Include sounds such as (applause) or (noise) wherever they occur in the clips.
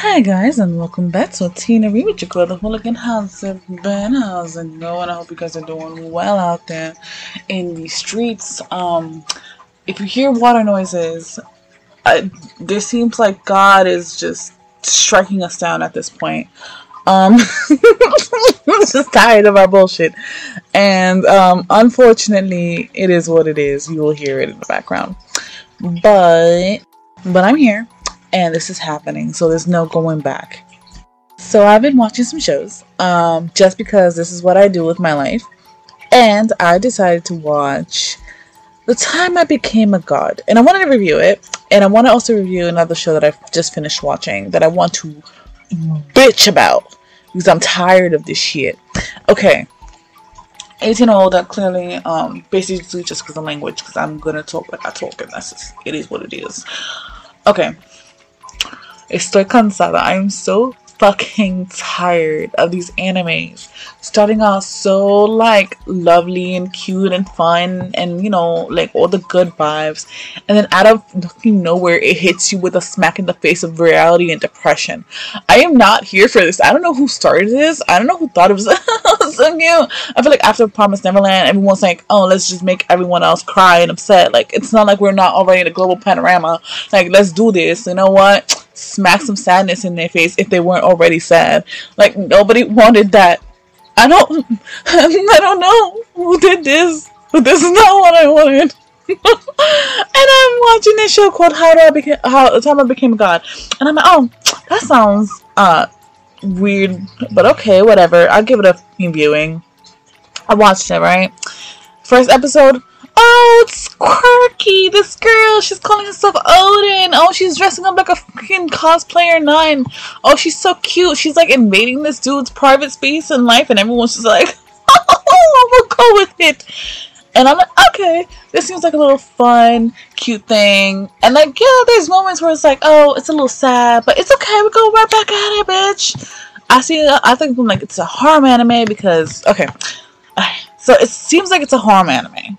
Hi guys and welcome back to Tina Ree with your girl the Hooligan. How's it been? How's it going? I hope you guys are doing well out there in the streets. Um, if you hear water noises, I, there seems like God is just striking us down at this point. Um, (laughs) I'm just tired of our bullshit, and um, unfortunately, it is what it is. You will hear it in the background, but but I'm here and this is happening, so there's no going back. So I've been watching some shows, um, just because this is what I do with my life, and I decided to watch The Time I Became a God, and I wanted to review it, and I want to also review another show that I've just finished watching that I want to bitch about because I'm tired of this shit. Okay. 18 or older, clearly, um, basically just because of language, because I'm gonna talk like I talk, and that's just, it is what it is. Okay, Estoy cansada. I'm so fucking tired of these animes. Starting out so like lovely and cute and fun and you know like all the good vibes. And then out of fucking nowhere it hits you with a smack in the face of reality and depression. I am not here for this. I don't know who started this. I don't know who thought it was (laughs) so cute i feel like after promise neverland everyone's like oh let's just make everyone else cry and upset. Like it's not like we're not already in a global panorama. Like let's do this. You know what smack some sadness in their face if they weren't already sad. Like nobody wanted that. I don't (laughs) I don't know who did this, but this is not what I wanted. (laughs) and I'm watching this show called How Do I Became How the Time I Became a God. And I'm like, oh, that sounds uh weird, but okay, whatever. I'll give it a viewing. I watched it, right? First episode, Oh, it's quirky. This girl, she's calling herself Odin. Oh, she's dressing up like a freaking cosplayer nine. Oh, she's so cute. She's like invading this dude's private space in life, and everyone's just like, (laughs) oh, we'll go with it. And I'm like, okay, this seems like a little fun, cute thing. And like, yeah, there's moments where it's like, oh, it's a little sad, but it's okay. We go right back at it, bitch. I see. I think I'm like it's a harem anime because okay, (sighs) so it seems like it's a harem anime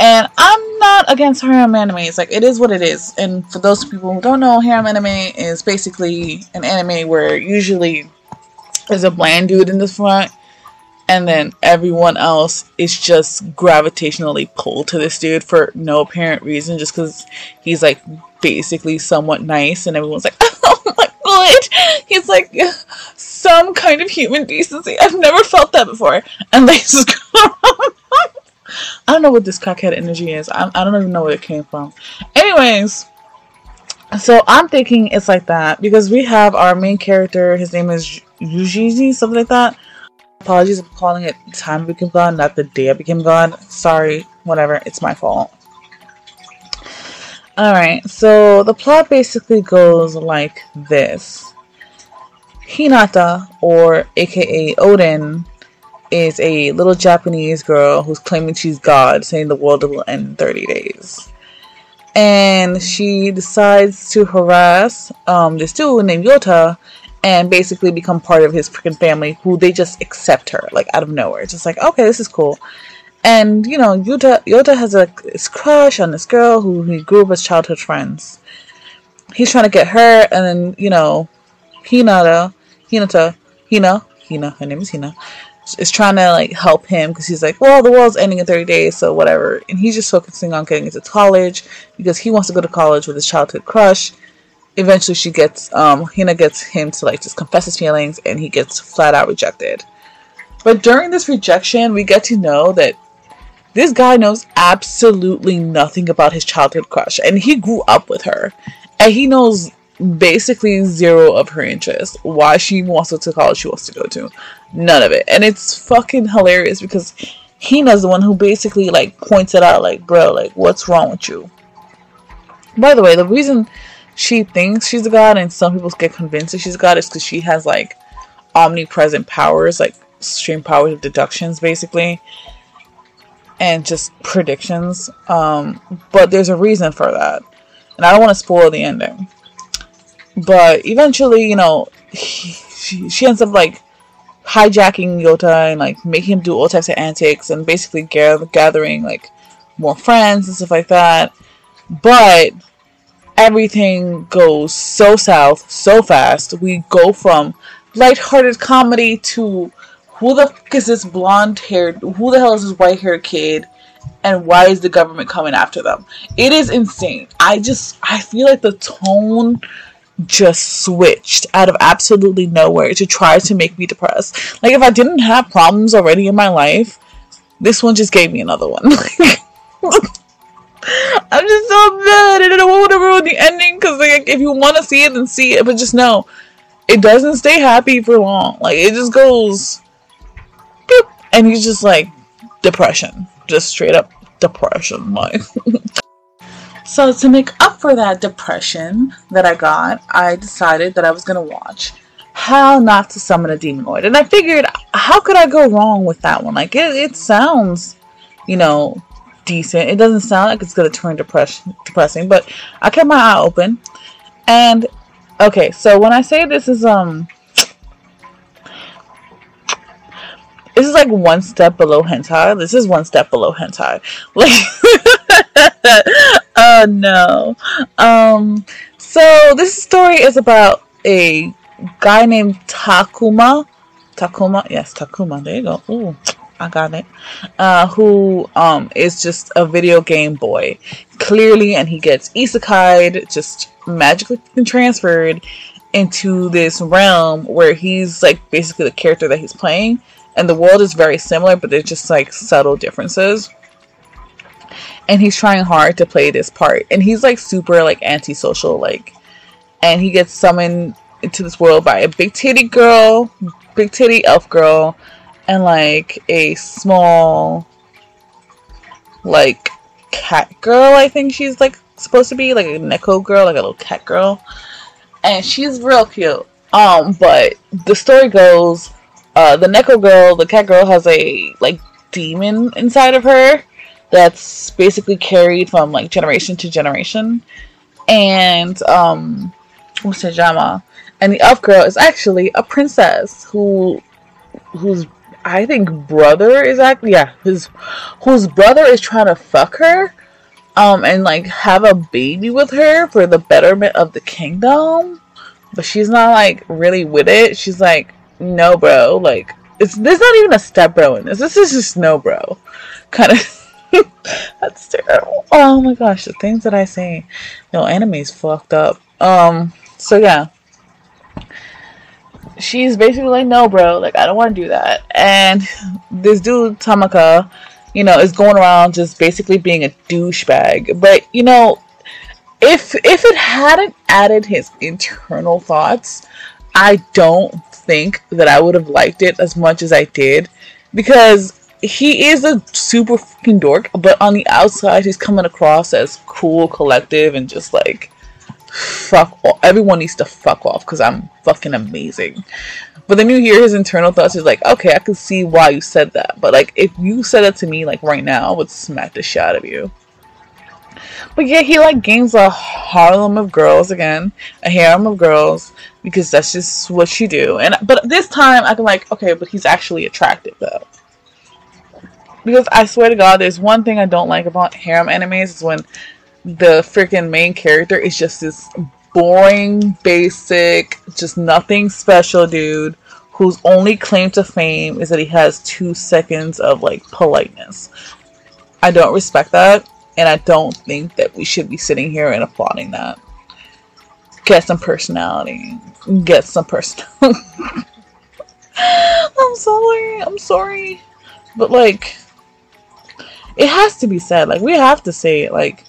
and I'm not against harem anime. It's Like it is what it is. And for those people who don't know, harem anime is basically an anime where usually there's a bland dude in the front, and then everyone else is just gravitationally pulled to this dude for no apparent reason, just because he's like basically somewhat nice, and everyone's like, (laughs) oh my god, he's like some kind of human decency. I've never felt that before, and they just (laughs) I don't know what this cockhead energy is. I, I don't even know where it came from. Anyways, so I'm thinking it's like that because we have our main character. His name is Yuji, something like that. Apologies for calling it time I became God, not the day I became God. Sorry, whatever. It's my fault. Alright, so the plot basically goes like this Hinata, or aka Odin, is a little Japanese girl who's claiming she's God, saying the world will end in 30 days. And she decides to harass um, this dude named Yota and basically become part of his freaking family who they just accept her, like out of nowhere. Just like, okay, this is cool. And, you know, Yota, Yota has a crush on this girl who he grew up as childhood friends. He's trying to get her, and then, you know, Hinata, Hinata, Hina, Hina, her name is Hina, is trying to like help him because he's like, well, the world's ending in 30 days, so whatever. And he's just focusing on getting into college because he wants to go to college with his childhood crush. Eventually, she gets um, Hina gets him to like just confess his feelings, and he gets flat out rejected. But during this rejection, we get to know that this guy knows absolutely nothing about his childhood crush, and he grew up with her, and he knows basically zero of her interest. Why she wants to go to college she wants to go to. None of it. And it's fucking hilarious because Hina's the one who basically like points it out like, bro, like what's wrong with you? By the way, the reason she thinks she's a god and some people get convinced that she's a god is because she has like omnipresent powers, like extreme powers of deductions basically. And just predictions. Um, but there's a reason for that. And I don't want to spoil the ending but eventually, you know, he, she, she ends up like hijacking Yota and like making him do all types of antics and basically gather, gathering like more friends and stuff like that. But everything goes so south so fast. We go from lighthearted comedy to who the fuck is this blonde haired, who the hell is this white haired kid? And why is the government coming after them? It is insane. I just, I feel like the tone just switched out of absolutely nowhere to try to make me depressed. Like if I didn't have problems already in my life, this one just gave me another one. (laughs) I'm just so mad. I don't know what want to ruin the ending because like if you want to see it, then see it. But just know, it doesn't stay happy for long. Like it just goes, boop, and he's just like depression, just straight up depression. (laughs) Like. So to make up for that depression that I got, I decided that I was gonna watch How Not to Summon a Demon Lord, and I figured, how could I go wrong with that one? Like it, it sounds, you know, decent. It doesn't sound like it's gonna turn depression depressing, but I kept my eye open. And okay, so when I say this is um this is like one step below hentai. This is one step below hentai. Like, (laughs) (laughs) oh no. Um, so this story is about a guy named Takuma. Takuma, yes, Takuma. There you go. Ooh, I got it. Uh, who um is just a video game boy, clearly, and he gets isekai, just magically transferred into this realm where he's like basically the character that he's playing and the world is very similar, but there's just like subtle differences. And he's trying hard to play this part, and he's like super like antisocial, like, and he gets summoned into this world by a big titty girl, big titty elf girl, and like a small, like cat girl. I think she's like supposed to be like a neko girl, like a little cat girl, and she's real cute. Um, but the story goes uh, the Neko girl, the cat girl, has a like demon inside of her that's basically carried from like generation to generation. And um, Jama, and the elf girl is actually a princess who, whose I think brother is actually yeah, his whose brother is trying to fuck her, um, and like have a baby with her for the betterment of the kingdom. But she's not like really with it. She's like, no, bro. Like, it's there's not even a step bro in this. This is just no, bro. Kind of. (laughs) That's terrible. Oh my gosh, the things that I say. No, anime's fucked up. Um. So yeah. She's basically like, no, bro. Like, I don't want to do that. And this dude Tamaka, you know, is going around just basically being a douchebag. But you know, if if it hadn't added his internal thoughts, I don't think that I would have liked it as much as I did because he is a super fucking dork, but on the outside, he's coming across as cool, collective, and just like fuck off. Everyone needs to fuck off because I'm fucking amazing. But then you hear his internal thoughts. He's like, okay, I can see why you said that. But like, if you said that to me like right now, I would smack the shit out of you. But yeah, he like gains a Harlem of girls again, a harem of girls because that's just what you do. And but this time I can like, okay, but he's actually attractive though. Because I swear to God, there's one thing I don't like about harem animes is when the freaking main character is just this boring, basic, just nothing special dude whose only claim to fame is that he has two seconds of like politeness. I don't respect that and I don't think that we should be sitting here and applauding that. Get some personality. Get some personality. (laughs) I'm sorry. I'm sorry. But like it has to be said. Like we have to say it. Like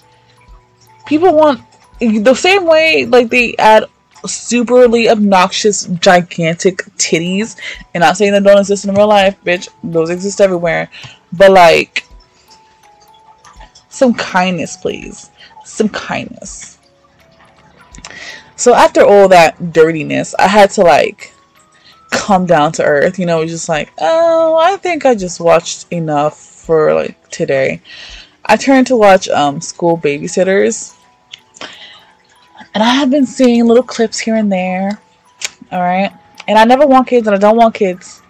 people want the same way like they add superly obnoxious gigantic titties and I'm not saying they don't exist in real life, bitch. Those exist everywhere. But like some kindness, please. Some kindness. So after all that dirtiness, I had to like come down to earth. You know, just like, oh, I think I just watched enough for like today. I turned to watch um, School Babysitters. And I have been seeing little clips here and there. Alright? And I never want kids and I don't want kids.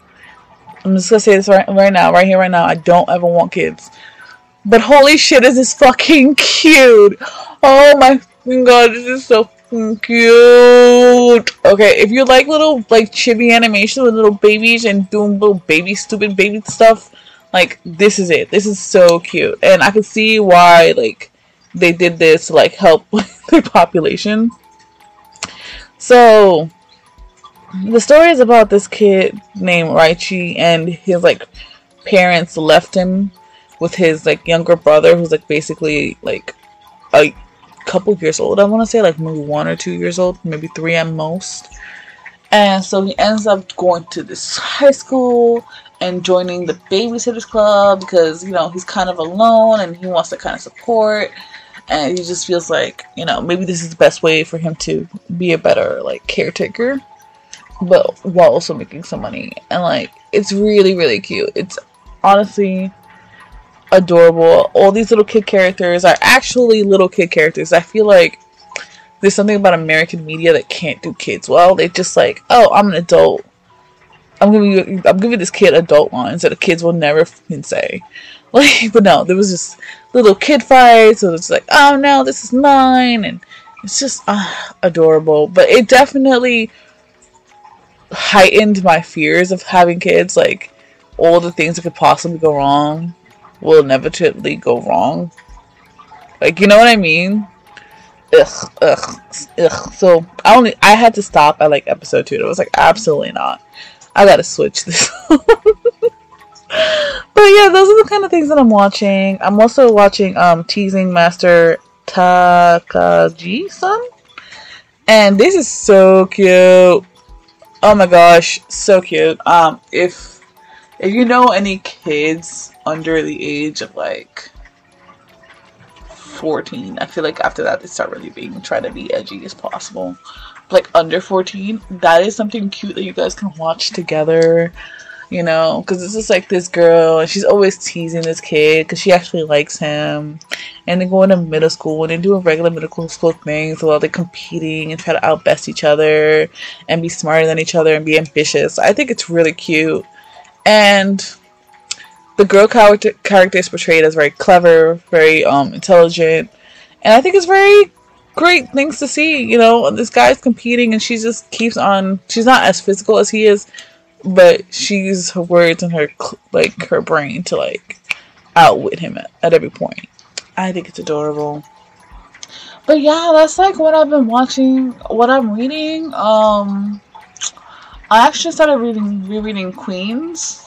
I'm just gonna say this right, right now, right here, right now. I don't ever want kids. But holy shit, is this fucking cute. Oh my God, this is so cute. Okay, if you like little like chibi animation with little babies and doing little baby stupid baby stuff, like this is it. This is so cute, and I can see why like they did this to like help (laughs) their population. So the story is about this kid named Raichi and his like parents left him with his like younger brother who's like basically like a couple years old I want to say like maybe one or two years old maybe three at most and so he ends up going to this high school and joining the babysitters club because you know he's kind of alone and he wants to kind of support. And he just feels like you know maybe this is the best way for him to be a better like caretaker but while also making some money. And like it's really really cute. It's honestly adorable. All these little kid characters are actually little kid characters. I feel like there's something about american media that can't do kids well. They just like oh i'm an adult i'm giving you i'm giving this kid adult lines that the kids will never fucking say (laughs) like but no there was just little kid fights so it's like oh no this is mine and it's just uh, adorable but it definitely heightened my fears of having kids. Like all the things that could possibly go wrong will inevitably go wrong. Like you know what I mean? Ugh, ugh, ugh. So I only I had to stop at like episode two. I was like, absolutely not. I gotta switch this. (laughs) but yeah, those are the kind of things that I'm watching. I'm also watching um Teasing Master Takagi-san. And this is so cute. Oh my gosh, so cute. Um, if if you know any kids under the age of like 14, I feel like after that they start really being trying to be edgy as possible. Like under 14, that is something cute that you guys can watch together you know, because this is like this girl, and she's always teasing this kid because she actually likes him. And they go into middle school and they're doing regular middle school things while they're competing and try to outbest each other and be smarter than each other and be ambitious. I think it's really cute. And the girl character, character is portrayed as very clever, very um, intelligent. And I think it's very great things to see. You know, this guy's competing and she just keeps on. She's not as physical as he is, but she uses her words and her like her brain to like outwit him at, at every point. I think it's adorable. But yeah, that's like what I've been watching, what I'm reading. Um I actually started reading rereading Queens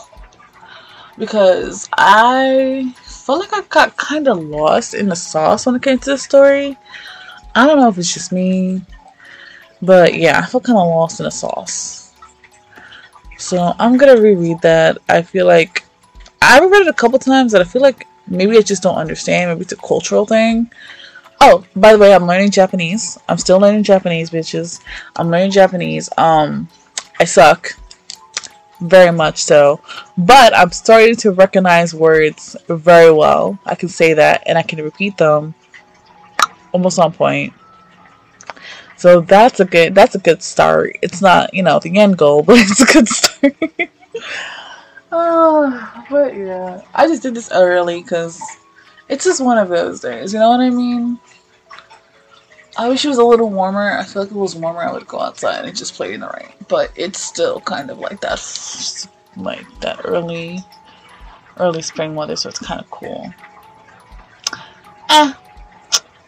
because I felt like I got kind of lost in the sauce when it came to the story. I don't know if it's just me, but yeah, I feel kind of lost in the sauce. So I'm gonna reread that. I feel like I read it a couple times that I feel like maybe I just don't understand. Maybe it's a cultural thing. Oh, by the way, I'm learning Japanese. I'm still learning Japanese, bitches. I'm learning Japanese. Um, I suck. Very much so. But I'm starting to recognize words very well. I can say that and I can repeat them almost on point. So that's a good that's a good start. It's not, you know, the end goal, (laughs) but it's a good start. oh, (laughs) but yeah. I just did this early because it's just one of those days, you know what I mean? I wish it was a little warmer. I feel like if it was warmer, I would go outside and just play in the rain. But it's still kind of like that, like that early, early spring weather, so it's kind of cool. Eh,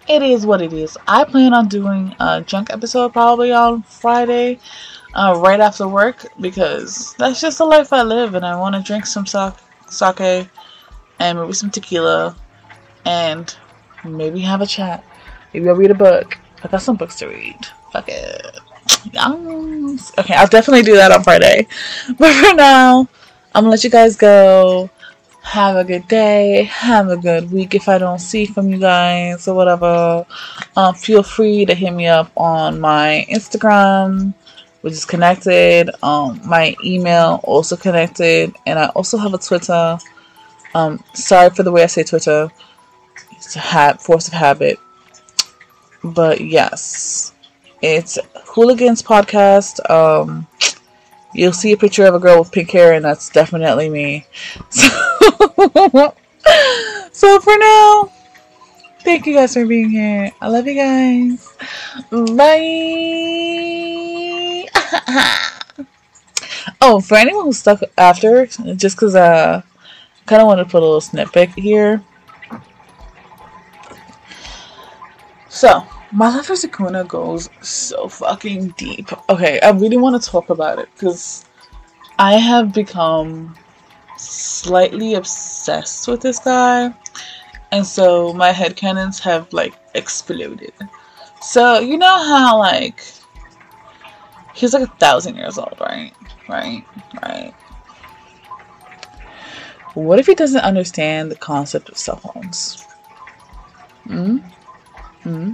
it is what it is. I plan on doing a junk episode probably on Friday, uh, right after work, because that's just the life I live, and I want to drink some sake and maybe some tequila, and maybe have a chat. Maybe I'll read a book. I got some books to read. Fuck it. Yes. Okay, I'll definitely do that on Friday. (laughs) But for now, I'm gonna let you guys go have a good day, have a good week if I don't see from you guys or whatever. Um, feel free to hit me up on my Instagram, which is connected. Um, my email also connected, and I also have a Twitter. Um, sorry for the way I say Twitter. It's a ha- force of habit, but yes, it's Hooligans Podcast. Um, you'll see a picture of a girl with pink hair, and that's definitely me. (laughs) So, (laughs) so for now, Thank you guys for being here. I love you guys. Bye. (laughs) oh, for anyone who's stuck after, just because uh, I kind of want to put a little snippet here. So, my love for Sukuna goes so fucking deep. Okay, I really want to talk about it because I have become slightly obsessed with this guy. And so my headcanons have like exploded. So you know how like he's like a thousand years old, right? Right, right. What if he doesn't understand the concept of cell phones? Hmm? Hmm?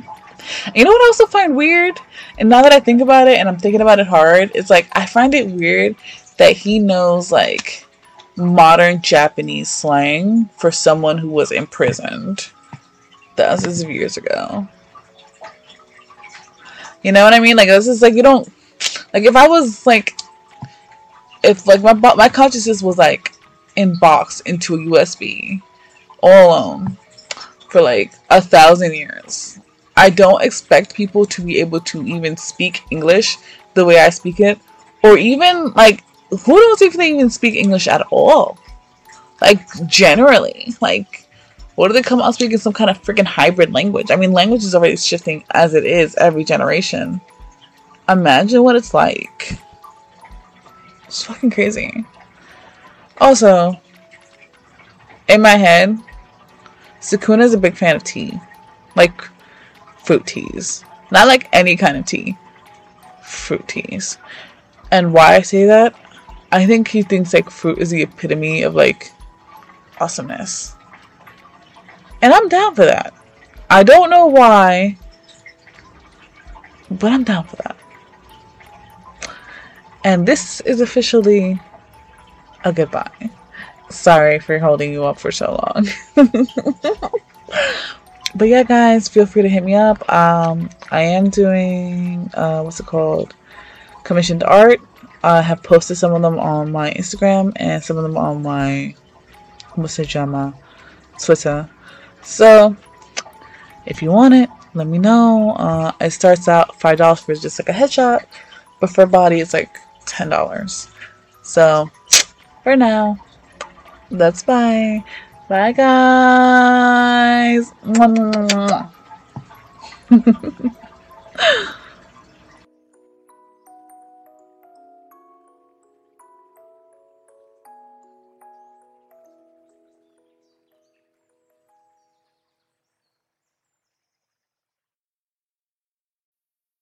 You know what I also find weird? And now that I think about it and I'm thinking about it hard, it's like I find it weird that he knows like modern Japanese slang for someone who was imprisoned thousands of years ago. You know what I mean? Like this is like you don't like if I was like if like my my consciousness was like in box into a USB all alone for like a thousand years. I don't expect people to be able to even speak English the way I speak it, or even like who knows if they even speak English at all? Like, generally. Like, what do they come out speaking some kind of freaking hybrid language? I mean, language is already shifting as it is every generation. Imagine what it's like. It's fucking crazy. Also, in my head, Sukuna is a big fan of tea. Like, fruit teas. Not like any kind of tea. Fruit teas. And why I say that I think he thinks like fruit is the epitome of like awesomeness. And I'm down for that. I don't know why, but I'm down for that. And this is officially a goodbye. Sorry for holding you up for so long. (laughs) but yeah, guys, feel free to hit me up. Um, I am doing uh, what's it called? Commissioned art I have posted some of them on my Instagram and some of them on my Musajama Twitter. So if you want it, let me know. Uh, it starts out five dollars for just like a headshot, but for a body it's like ten dollars. So for now, that's bye. Bye guys. (laughs)